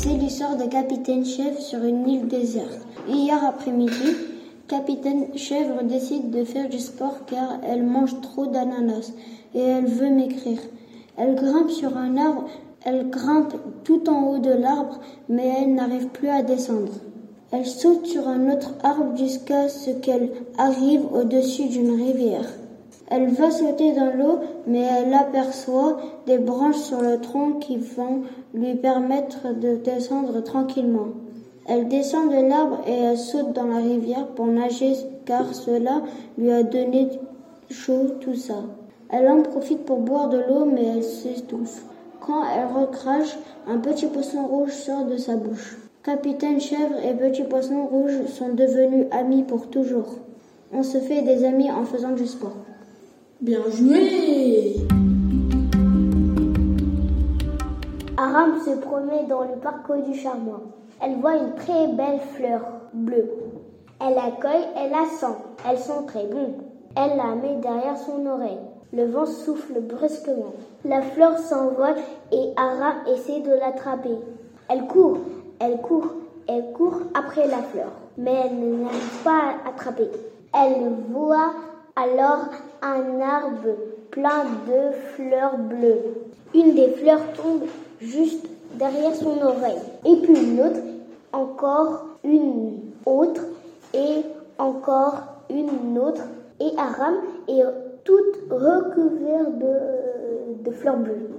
C'est l'histoire de Capitaine Chèvre sur une île déserte. Hier après-midi, Capitaine Chèvre décide de faire du sport car elle mange trop d'ananas et elle veut maigrir. Elle grimpe sur un arbre, elle grimpe tout en haut de l'arbre, mais elle n'arrive plus à descendre. Elle saute sur un autre arbre jusqu'à ce qu'elle arrive au-dessus d'une rivière. Elle va sauter dans l'eau, mais elle aperçoit des branches sur le tronc qui vont lui permettre de descendre tranquillement. Elle descend de l'arbre et elle saute dans la rivière pour nager car cela lui a donné chaud tout ça. Elle en profite pour boire de l'eau mais elle s'étouffe. Quand elle recrache, un petit poisson rouge sort de sa bouche. Capitaine Chèvre et Petit Poisson Rouge sont devenus amis pour toujours. On se fait des amis en faisant du sport. Bien joué Aram se promet dans le parc du Charmois. Elle voit une très belle fleur bleue. Elle la cueille, elle la sent. Elle sent très bon. Elle la met derrière son oreille. Le vent souffle brusquement. La fleur s'envole et Aram essaie de l'attraper. Elle court, elle court, elle court après la fleur, mais elle n'arrive pas à attraper. Elle voit alors un arbre plein de fleurs bleues. Une des fleurs tombe juste derrière son oreille. Et puis une autre, encore une autre, et encore une autre. Et Aram est toute recouverte de, de fleurs bleues.